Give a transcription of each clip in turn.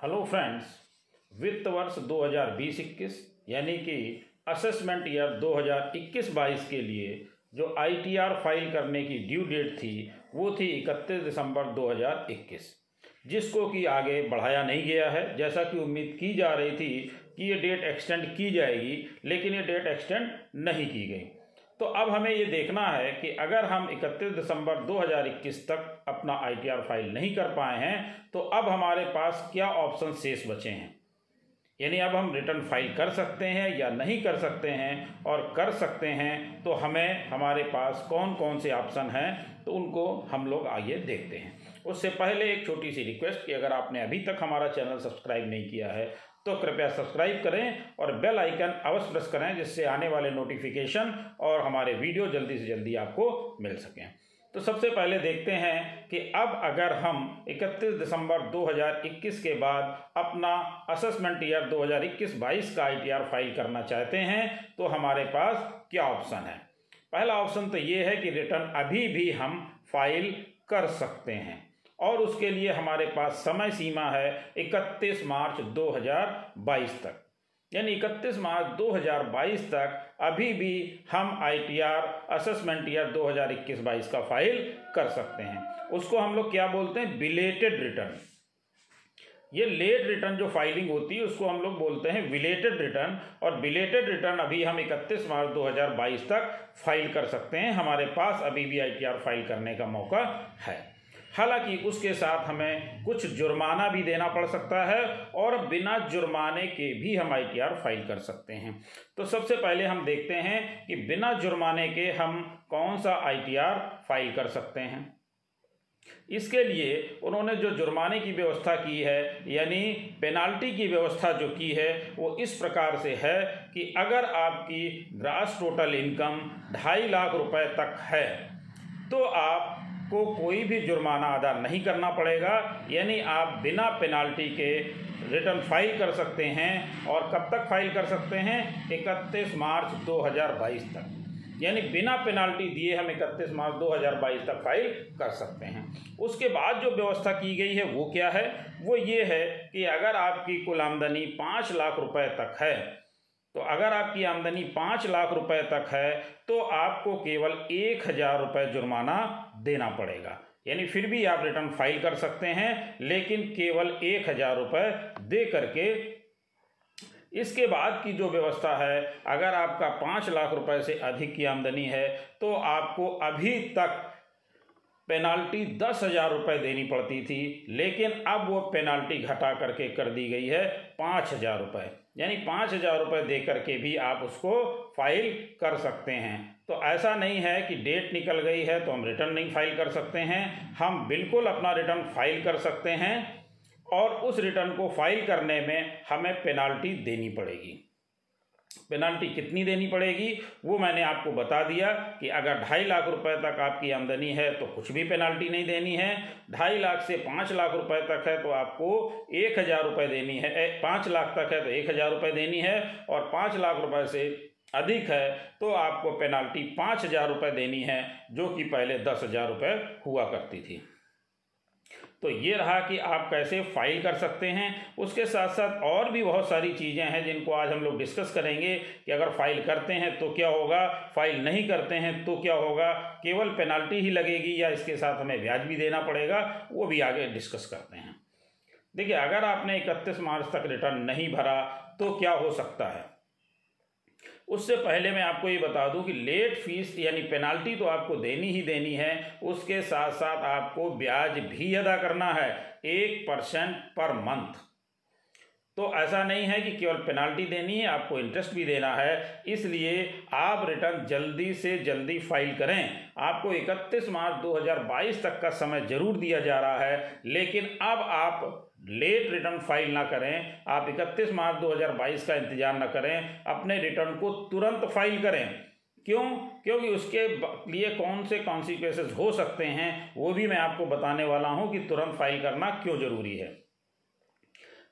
Hello friends वित्त वर्ष 2020-21 यानी कि असेसमेंट ईयर 2021-22 के लिए जो आईटीआर फ़ाइल करने की ड्यू डेट थी, वो थी 31 दिसंबर 2021 जिसको कि आगे बढ़ाया नहीं गया है। जैसा कि उम्मीद की जा रही थी कि ये डेट एक्सटेंड की जाएगी, लेकिन ये डेट एक्सटेंड नहीं की गई। तो अब हमें ये देखना है कि अगर हम 31 दिसंबर 2021 तक अपना आईटीआर फ़ाइल नहीं कर पाए हैं तो अब हमारे पास क्या ऑप्शन शेष बचे हैं? यानी अब हम रिटर्न फ़ाइल कर सकते हैं या नहीं कर सकते हैं, और कर सकते हैं तो हमें हमारे पास कौन कौन से ऑप्शन हैं तो उनको हम लोग आइए देखते हैं। उससे पहले एक छोटी सी रिक्वेस्ट कि अगर आपने अभी तक हमारा चैनल सब्सक्राइब नहीं किया है तो कृपया सब्सक्राइब करें और बेल आइकन अवश्य प्रेस करें, जिससे आने वाले नोटिफिकेशन और हमारे वीडियो जल्दी से जल्दी आपको मिल सकें। तो सबसे पहले देखते हैं कि अब अगर हम 31 दिसंबर 2021 के बाद अपना असेसमेंट ईयर 2021-22 का आईटीआर फ़ाइल करना चाहते हैं तो हमारे पास क्या ऑप्शन है? पहला ऑप्शन तो ये है कि रिटर्न अभी भी हम फ़ाइल कर सकते हैं। और उसके लिए हमारे पास समय सीमा है 31 मार्च 2022 तक। यानी 31 मार्च 2022 तक अभी भी हम आईटीआर असेसमेंट ईयर 2021-22 का फ़ाइल कर सकते हैं। उसको हम लोग क्या बोलते हैं? बिलेटेड रिटर्न ये लेट रिटर्न जो फाइलिंग होती है, उसको हम लोग बोलते हैं विलेटेड रिटर्न और बिलेटेड रिटर्न अभी हम 31 मार्च 2022 तक फ़ाइल कर सकते हैं। हमारे पास अभी भी आईटीआर फ़ाइल करने का मौका है। हालाँकि उसके साथ हमें कुछ जुर्माना भी देना पड़ सकता है और बिना जुर्माने के भी हम आईटीआर फ़ाइल कर सकते हैं। तो सबसे पहले हम देखते हैं कि बिना जुर्माने के हम कौन सा आईटीआर फ़ाइल कर सकते हैं। इसके लिए उन्होंने जो जुर्माने की व्यवस्था की है, यानी पेनाल्टी की व्यवस्था जो की है, वो इस प्रकार से है कि अगर आपकी ग्रास टोटल इनकम ढाई लाख रुपए तक है तो आप को कोई भी जुर्माना अदा नहीं करना पड़ेगा, यानी आप बिना पेनाल्टी के रिटर्न फ़ाइल कर सकते हैं और कब तक फ़ाइल कर सकते हैं? इकतीस मार्च 2022 तक। यानी बिना पेनाल्टी दिए हम इकतीस मार्च 2022 तक फ़ाइल कर सकते हैं। उसके बाद जो व्यवस्था की गई है, वो क्या है? वो ये है कि अगर आपकी कुल आमदनी पाँच लाख रुपए तक है तो अगर आपकी आमदनी पाँच लाख रुपए तक है तो आपको केवल एक हज़ार रुपये जुर्माना देना पड़ेगा। यानी फिर भी आप रिटर्न फ़ाइल कर सकते हैं, लेकिन केवल एक हज़ार रुपये दे करके। इसके बाद की जो व्यवस्था है, अगर आपका पाँच लाख रुपए से अधिक की आमदनी है तो आपको अभी तक पेनाल्टी दस हज़ार रुपये देनी पड़ती थी, लेकिन अब वो पेनाल्टी घटा करके कर दी गई है पाँच हज़ार रुपये यानी पाँच हज़ार रुपये दे करके भी आप उसको फ़ाइल कर सकते हैं। तो ऐसा नहीं है कि डेट निकल गई है तो हम रिटर्न नहीं फ़ाइल कर सकते हैं। हम बिल्कुल अपना रिटर्न फ़ाइल कर सकते हैं और उस रिटर्न को फ़ाइल करने में हमें पेनाल्टी देनी पड़ेगी। पेनाल्टी कितनी देनी पड़ेगी, वो मैंने आपको बता दिया कि अगर ढाई लाख रुपए तक आपकी आमदनी है तो कुछ भी पेनाल्टी नहीं देनी है। ढाई लाख से पाँच लाख रुपए तक है तो आपको एक हज़ार रुपये देनी है पाँच लाख तक है तो एक हज़ार रुपये देनी है और पाँच लाख रुपए से अधिक है तो आपको पेनाल्टी पाँच हज़ार रुपये देनी है, जो कि पहले दस हज़ार रुपये हुआ करती थी। तो ये रहा कि आप कैसे फ़ाइल कर सकते हैं। उसके साथ साथ और भी बहुत सारी चीज़ें हैं जिनको आज हम लोग डिस्कस करेंगे कि अगर फ़ाइल करते हैं तो क्या होगा फ़ाइल नहीं करते हैं तो क्या होगा। केवल पेनाल्टी ही लगेगी या इसके साथ हमें ब्याज भी देना पड़ेगा, वो भी आगे डिस्कस करते हैं। देखिए, अगर आपने इकतीस मार्च तक रिटर्न नहीं भरा तो क्या हो सकता है? उससे पहले मैं आपको ये बता दूँ कि लेट फ़ीस यानी पेनाल्टी तो आपको देनी ही देनी है, उसके साथ साथ आपको ब्याज भी अदा करना है, एक परसेंट पर मंथ तो ऐसा नहीं है कि केवल पेनाल्टी देनी है, आपको इंटरेस्ट भी देना है, इसलिए आप रिटर्न जल्दी से जल्दी फ़ाइल करें। आपको 31 मार्च 2022 तक का समय ज़रूर दिया जा रहा है, लेकिन अब आप लेट रिटर्न फ़ाइल ना करें। आप 31 मार्च 2022 का इंतज़ार ना करें। अपने रिटर्न को तुरंत फ़ाइल करें। क्यों? क्योंकि उसके लिए कौन से कॉन्सिक्वेंसेस हो सकते हैं, वो भी मैं आपको बताने वाला हूँ कि तुरंत फ़ाइल करना क्यों ज़रूरी है।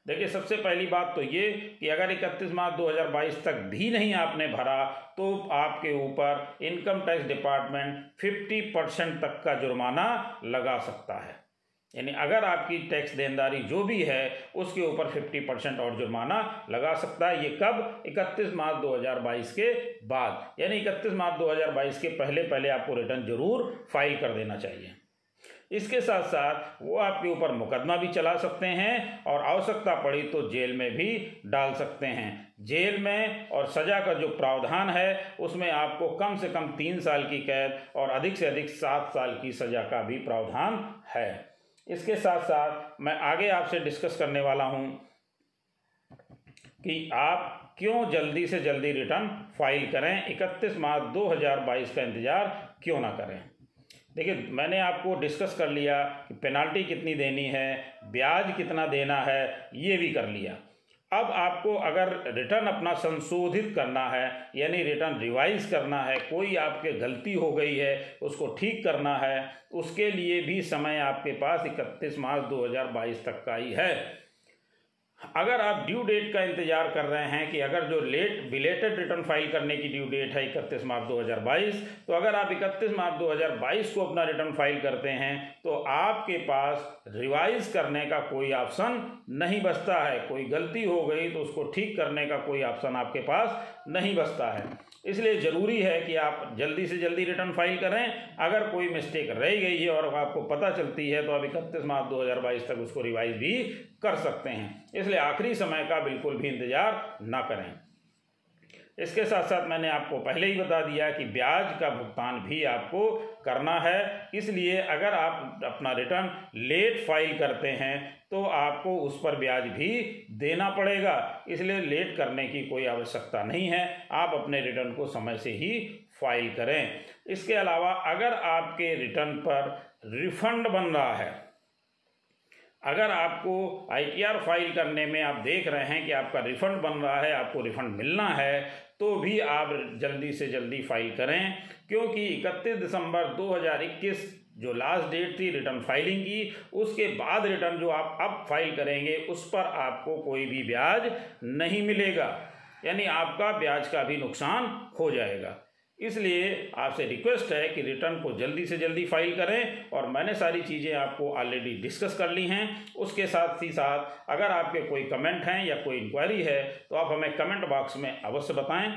देखिए, सबसे पहली बात तो ये कि अगर 31 मार्च 2022 तक भी नहीं आपने भरा तो आपके ऊपर इनकम टैक्स डिपार्टमेंट 50 परसेंट तक का जुर्माना लगा सकता है। यानी अगर आपकी टैक्स देनदारी जो भी है, उसके ऊपर फिफ्टी परसेंट और जुर्माना लगा सकता है। ये कब? इकतीस मार्च 2022 के बाद। यानी इकतीस मार्च 2022 के पहले पहले आपको रिटर्न ज़रूर फ़ाइल कर देना चाहिए। इसके साथ साथ वो आपके ऊपर मुकदमा भी चला सकते हैं और आवश्यकता पड़ी तो जेल में भी डाल सकते हैं। जेल में और सज़ा का जो प्रावधान है, उसमें आपको कम से कम तीन साल की कैद और अधिक से अधिक सात साल की सज़ा का भी प्रावधान है। इसके साथ साथ मैं आगे आपसे डिस्कस करने वाला हूँ कि आप क्यों जल्दी से जल्दी रिटर्न फ़ाइल करें। 31 मार्च 2022 का इंतज़ार क्यों ना करें। देखिए, मैंने आपको डिस्कस कर लिया कि पेनाल्टी कितनी देनी है, ब्याज कितना देना है, ये भी कर लिया। अब आपको अगर रिटर्न अपना संशोधित करना है, यानी रिटर्न रिवाइज करना है, कोई आपके गलती हो गई है, उसको ठीक करना है, उसके लिए भी समय आपके पास इकतीस मार्च 2022 तक का ही है। अगर आप ड्यू डेट का इंतज़ार कर रहे हैं कि अगर जो लेट बिलेटेड रिटर्न फ़ाइल करने की ड्यू डेट है इकतीस मार्च 2022 तो अगर आप इकतीस मार्च 2022 को अपना रिटर्न फ़ाइल करते हैं तो आपके पास रिवाइज करने का कोई ऑप्शन नहीं बचता है। कोई गलती हो गई तो उसको ठीक करने का कोई ऑप्शन आपके पास नहीं बचता है। इसलिए ज़रूरी है कि आप जल्दी से जल्दी रिटर्न फ़ाइल करें। अगर कोई मिस्टेक रह गई है और आपको पता चलती है तो आप इकतीस मार्च 2022 तक उसको रिवाइज भी कर सकते हैं। इसलिए आखिरी समय का बिल्कुल भी इंतज़ार ना करें। इसके साथ साथ मैंने आपको पहले ही बता दिया कि ब्याज का भुगतान भी आपको करना है। इसलिए अगर आप अपना रिटर्न लेट फ़ाइल करते हैं तो आपको उस पर ब्याज भी देना पड़ेगा। इसलिए लेट करने की कोई आवश्यकता नहीं है। आप अपने रिटर्न को समय से ही फ़ाइल करें। इसके अलावा अगर आपके रिटर्न पर रिफंड बन रहा है अगर आपको आईटीआर फ़ाइल करने में आप देख रहे हैं कि आपका रिफ़ंड बन रहा है, आपको रिफ़ंड मिलना है तो भी आप जल्दी से जल्दी फ़ाइल करें, क्योंकि इकतीस दिसंबर 2021 जो लास्ट डेट थी रिटर्न फाइलिंग की, उसके बाद रिटर्न जो आप अब फ़ाइल करेंगे, उस पर आपको कोई भी ब्याज नहीं मिलेगा। यानी आपका ब्याज का भी नुकसान हो जाएगा। इसलिए आपसे रिक्वेस्ट है कि रिटर्न को जल्दी से जल्दी फ़ाइल करें और मैंने सारी चीज़ें आपको ऑलरेडी डिस्कस कर ली हैं। उसके साथ ही साथ अगर आपके कोई कमेंट हैं या कोई इंक्वायरी है तो आप हमें कमेंट बॉक्स में अवश्य बताएँ।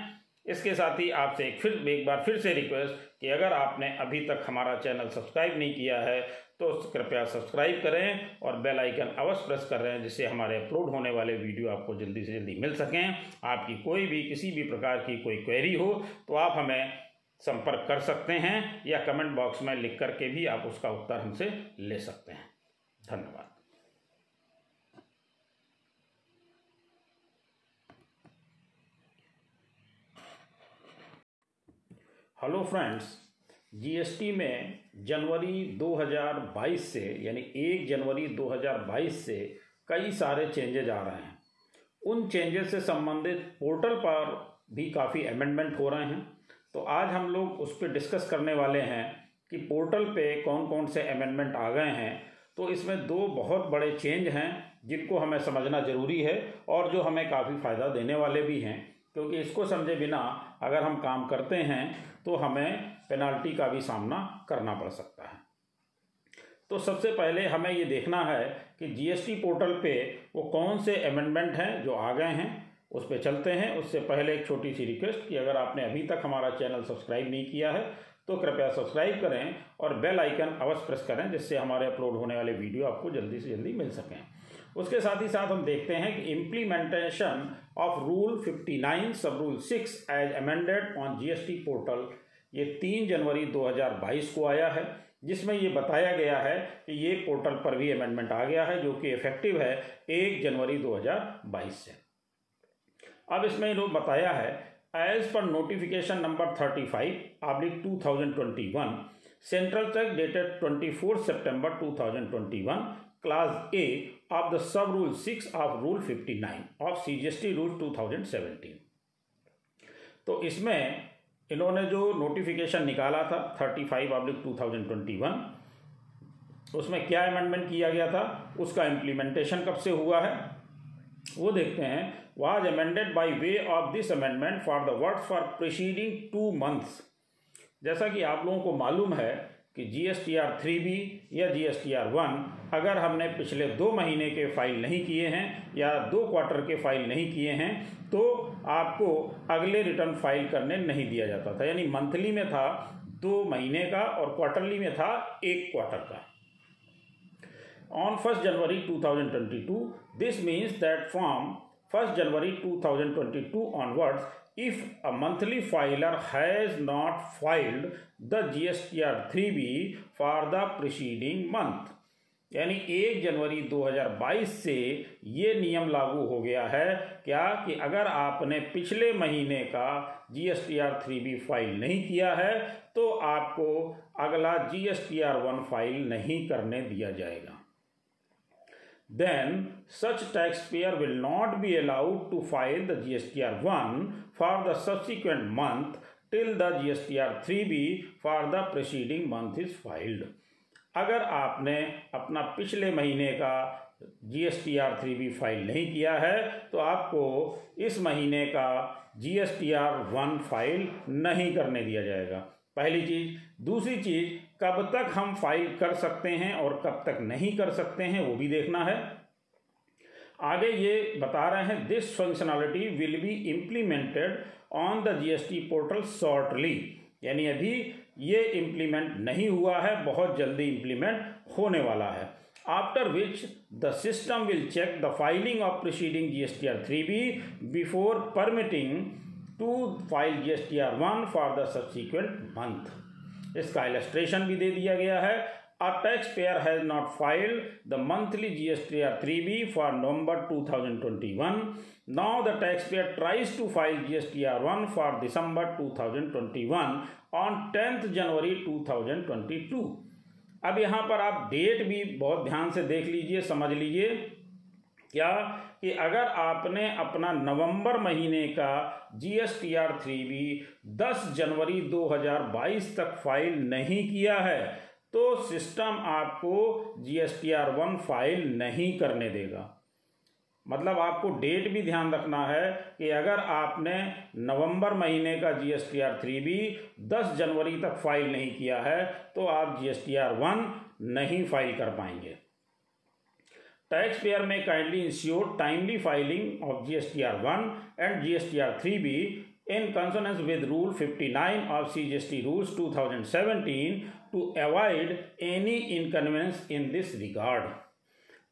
इसके साथ ही आपसे एक फिर, एक बार फिर से रिक्वेस्ट कि अगर आपने अभी तक हमारा चैनल सब्सक्राइब नहीं किया है तो कृपया सब्सक्राइब करें और बेल आइकन अवश्य प्रेस कर रहे हैं, जिससे हमारे अपलोड होने वाले वीडियो आपको जल्दी से जल्दी मिल सकें। आपकी कोई भी, किसी भी प्रकार की कोई क्वेरी हो तो आप हमें संपर्क कर सकते हैं या कमेंट बॉक्स में लिख करके भी आप उसका उत्तर हमसे ले सकते हैं। धन्यवाद। हेलो फ्रेंड्स जीएसटी में जनवरी 2022 से, यानी 1 जनवरी 2022 से कई सारे चेंजेज आ रहे हैं। उन चेंजेस से संबंधित पोर्टल पर भी काफ़ी अमेंडमेंट हो रहे हैं। तो आज हम लोग उस पर डिस्कस करने वाले हैं कि पोर्टल पे कौन कौन से अमेंडमेंट आ गए हैं। तो इसमें दो बहुत बड़े चेंज हैं जिनको हमें समझना ज़रूरी है और जो हमें काफ़ी फ़ायदा देने वाले भी हैं। क्योंकि इसको समझे बिना अगर हम काम करते हैं तो हमें पेनाल्टी का भी सामना करना पड़ सकता है। तो सबसे पहले हमें ये देखना है कि जीएसटी पोर्टल पे वो कौन से अमेंडमेंट हैं जो आ गए हैं, उस पर चलते हैं। उससे पहले एक छोटी सी रिक्वेस्ट कि अगर आपने अभी तक हमारा चैनल सब्सक्राइब नहीं किया है तो कृपया सब्सक्राइब करें और बेल आइकन अवश्य प्रेस करें, जिससे हमारे अपलोड होने वाले वीडियो आपको जल्दी से जल्दी मिल सकें। उसके साथ ही साथ हम देखते हैं कि implementation of rule 59 sub rule 6 as amended on GST portal ये तीन जनवरी 2022 को आया है, जिसमें ये बताया गया है कि ये पोर्टल पर भी अमेंडमेंट आ गया है, जो कि इफ़ेक्टिव है एक जनवरी 2022 से। अब इसमें इन्होंने बताया है as per notification number 35 five oblique two central check dated 24 सितंबर 2021 class A of the sub rule 6 of rule 59 of CGST rule 2017 तो इसमें इन्होंने जो नोटिफिकेशन निकाला था 35 फाइव अब्लिक टू उसमें क्या अमेंडमेंट किया गया था? उसका इम्प्लीमेंटेशन कब से हुआ है? वो देखते हैं। Was amended by way of this amendment for the word for preceding two months जैसा कि आप लोगों को मालूम है कि G S T R three B या G S T R one अगर हमने पिछले दो महीने के फ़ाइल नहीं किए हैं या दो क्वार्टर के फ़ाइल नहीं किए हैं तो आपको अगले रिटर्न फ़ाइल करने नहीं दिया जाता था। यानी मंथली में था, दो महीने का और क्वार्टरली में था, एक क्वार्टर का। On first January 2022 this means that from first January 2022 onwards if a monthly filer has not filed the G S T R three B for the preceding month यानी एक जनवरी 2022 से ये नियम लागू हो गया है क्या कि अगर आपने पिछले महीने का G S T R three B file नहीं किया है तो आपको अगला G S T R one file नहीं करने दिया जाएगा then such taxpayer will not be allowed to file the GSTR 1 for the subsequent month till the GSTR 3B for the preceding month is filed. अगर आपने अपना पिछले महीने का G S T R three B file नहीं किया है तो आपको इस महीने का G S T R one file नहीं करने दिया जाएगा। पहली चीज़। दूसरी चीज़, कब तक हम फ़ाइल कर सकते हैं और कब तक नहीं कर सकते हैं, वो भी देखना है। आगे ये बता रहे हैं this functionality will be implemented on the GST portal shortly यानी अभी ये इम्प्लीमेंट नहीं हुआ है, बहुत जल्दी इम्प्लीमेंट होने वाला है। After which the system will check the filing of proceeding G S T R three B before permitting to file G S T R one for the subsequent month इसका illustration भी दे दिया गया है। A taxpayer has not filed the monthly GST GSTR 3B for November 2021. Now the taxpayer tries to file GSTR 1 for December 2021 on 10th January 2022. अब यहाँ पर आप डेट भी बहुत ध्यान से देख लीजिए समझ लीजिए क्या कि अगर आपने अपना नवंबर महीने का G S T R three B दस जनवरी 2022 तक फ़ाइल नहीं किया है तो सिस्टम आपको G S T R one file नहीं करने देगा। मतलब आपको डेट भी ध्यान रखना है कि अगर आपने नवंबर महीने का G S T R three B दस जनवरी तक फ़ाइल नहीं किया है तो आप G S T R one नहीं फ़ाइल कर पाएँगे। टैक्स पेयर में kindly ensure timely filing of G S T R one and G S T R three B in consonance with Rule 59 of CGST Rules 2017 to avoid any inconvenience in this regard.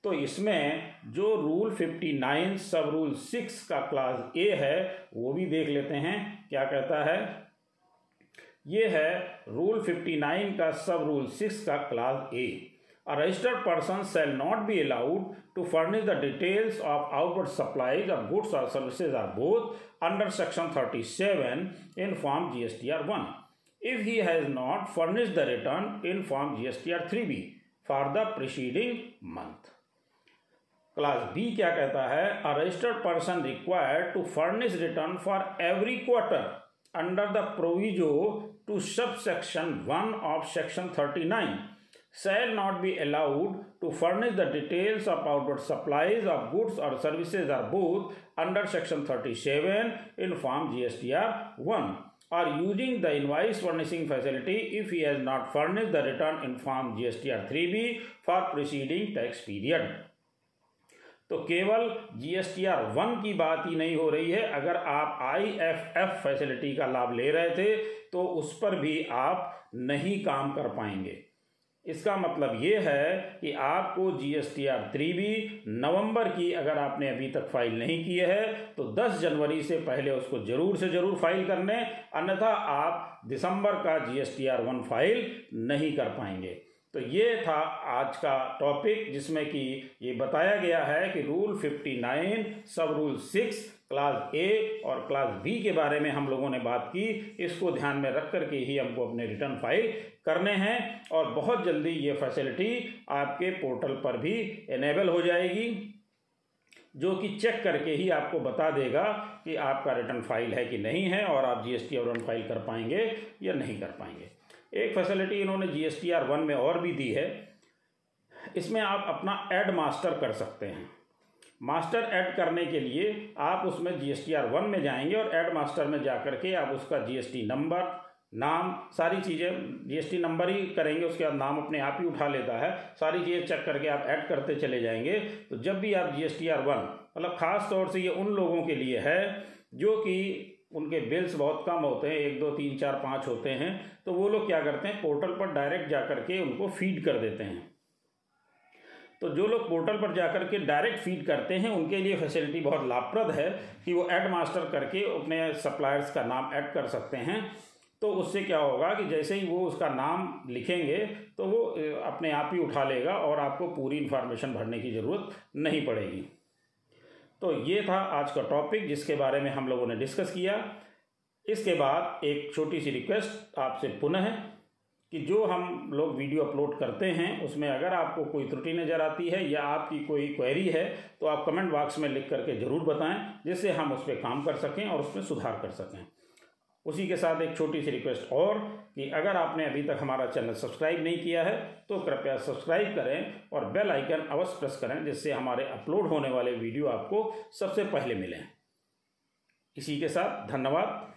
तो इसमें जो rule 59 sub rule 6 का class A है वो भी देख लेते हैं क्या कहता है ये है रूल 59 का सब रूल 6 का class A A registered person shall not be allowed to furnish the details of outward supplies of goods or services or both under section 37 in form GSTR 1 if he has not furnished the return in form GSTR 3B for the preceding month. Class B क्या कहता है A registered person required to furnish return for every quarter under the proviso to subsection 1 of section 39 shall not be allowed to furnish the details of outward supplies of goods or services or both under section 37 in form GSTR 1 or using the invoice furnishing facility if he has not furnished the return in form GSTR 3B for preceding tax period. तो केवल G S T R one की बात ही नहीं हो रही है अगर आप आई एफ़ एफ़ फैसिलिटी का लाभ ले रहे थे तो उस पर भी आप नहीं काम कर पाएँगे इसका मतलब ये है कि आपको G S T R three B नवंबर की अगर आपने अभी तक फ़ाइल नहीं की है तो 10 जनवरी से पहले उसको ज़रूर से ज़रूर फ़ाइल कर लें अन्यथा आप दिसंबर का G S T R one file नहीं कर पाएँगे। तो ये था आज का टॉपिक जिसमें कि ये बताया गया है कि rule 59 sub rule six class ए और क्लास बी के बारे में हम लोगों ने बात की। इसको ध्यान में रख करके ही हमको अपने रिटर्न फ़ाइल करने हैं और बहुत जल्दी ये फैसिलिटी आपके पोर्टल पर भी इनेबल हो जाएगी, जो कि चेक करके ही आपको बता देगा कि आपका रिटर्न फ़ाइल है कि नहीं है और आप जीएसटी और फ़ाइल कर पाएँगे या नहीं कर पाएँगे। एक फैसिलिटी इन्होंने जी एस टी वन में और भी दी है। इसमें आप अपना एड मास्टर कर सकते हैं। मास्टर ऐड करने के लिए आप उसमें जी एस टी वन में जाएँगे और ऐड मास्टर में जा कर के आप उसका जी एस टी नंबर नाम, सारी चीज़ें जी जीएसटी नंबर ही करेंगे, उसके बाद नाम अपने आप ही उठा लेता है। सारी चीज़ें चेक करके आप ऐड करते चले जाएँगे। तो जब भी आप G S T R one मतलब ख़ास तौर से ये उन लोगों के लिए है, जो कि उनके बिल्स बहुत कम होते हैं, एक, दो, तीन, चार, पाँच होते हैं तो वो लोग क्या करते हैं पोर्टल पर डायरेक्ट जा कर के उनको फ़ीड कर देते हैं। तो जो लोग पोर्टल पर जाकर के डायरेक्ट फ़ीड करते हैं, उनके लिए फैसिलिटी बहुत लाभप्रद है कि वो एड मास्टर करके अपने सप्लायर्स का नाम ऐड कर सकते हैं। तो उससे क्या होगा कि जैसे ही वो उसका नाम लिखेंगे तो वो अपने आप ही उठा लेगा और आपको पूरी इन्फॉर्मेशन भरने की ज़रूरत नहीं पड़ेगी। तो ये था आज का टॉपिक जिसके बारे में हम लोगों ने डिस्कस किया। इसके बाद एक छोटी सी रिक्वेस्ट आपसे पुनः कि जो हम लोग वीडियो अपलोड करते हैं, उसमें अगर आपको कोई त्रुटि नज़र आती है या आपकी कोई क्वेरी है तो आप कमेंट बॉक्स में लिख करके ज़रूर बताएँ, जिससे हम उस पर काम कर सकें और उसमें सुधार कर सकें। उसी के साथ एक छोटी सी रिक्वेस्ट और कि अगर आपने अभी तक हमारा चैनल सब्सक्राइब नहीं किया है तो कृपया सब्सक्राइब करें और बेल आइकन अवश्य प्रेस करें, जिससे हमारे अपलोड होने वाले वीडियो आपको सबसे पहले मिलें। इसी के साथ धन्यवाद।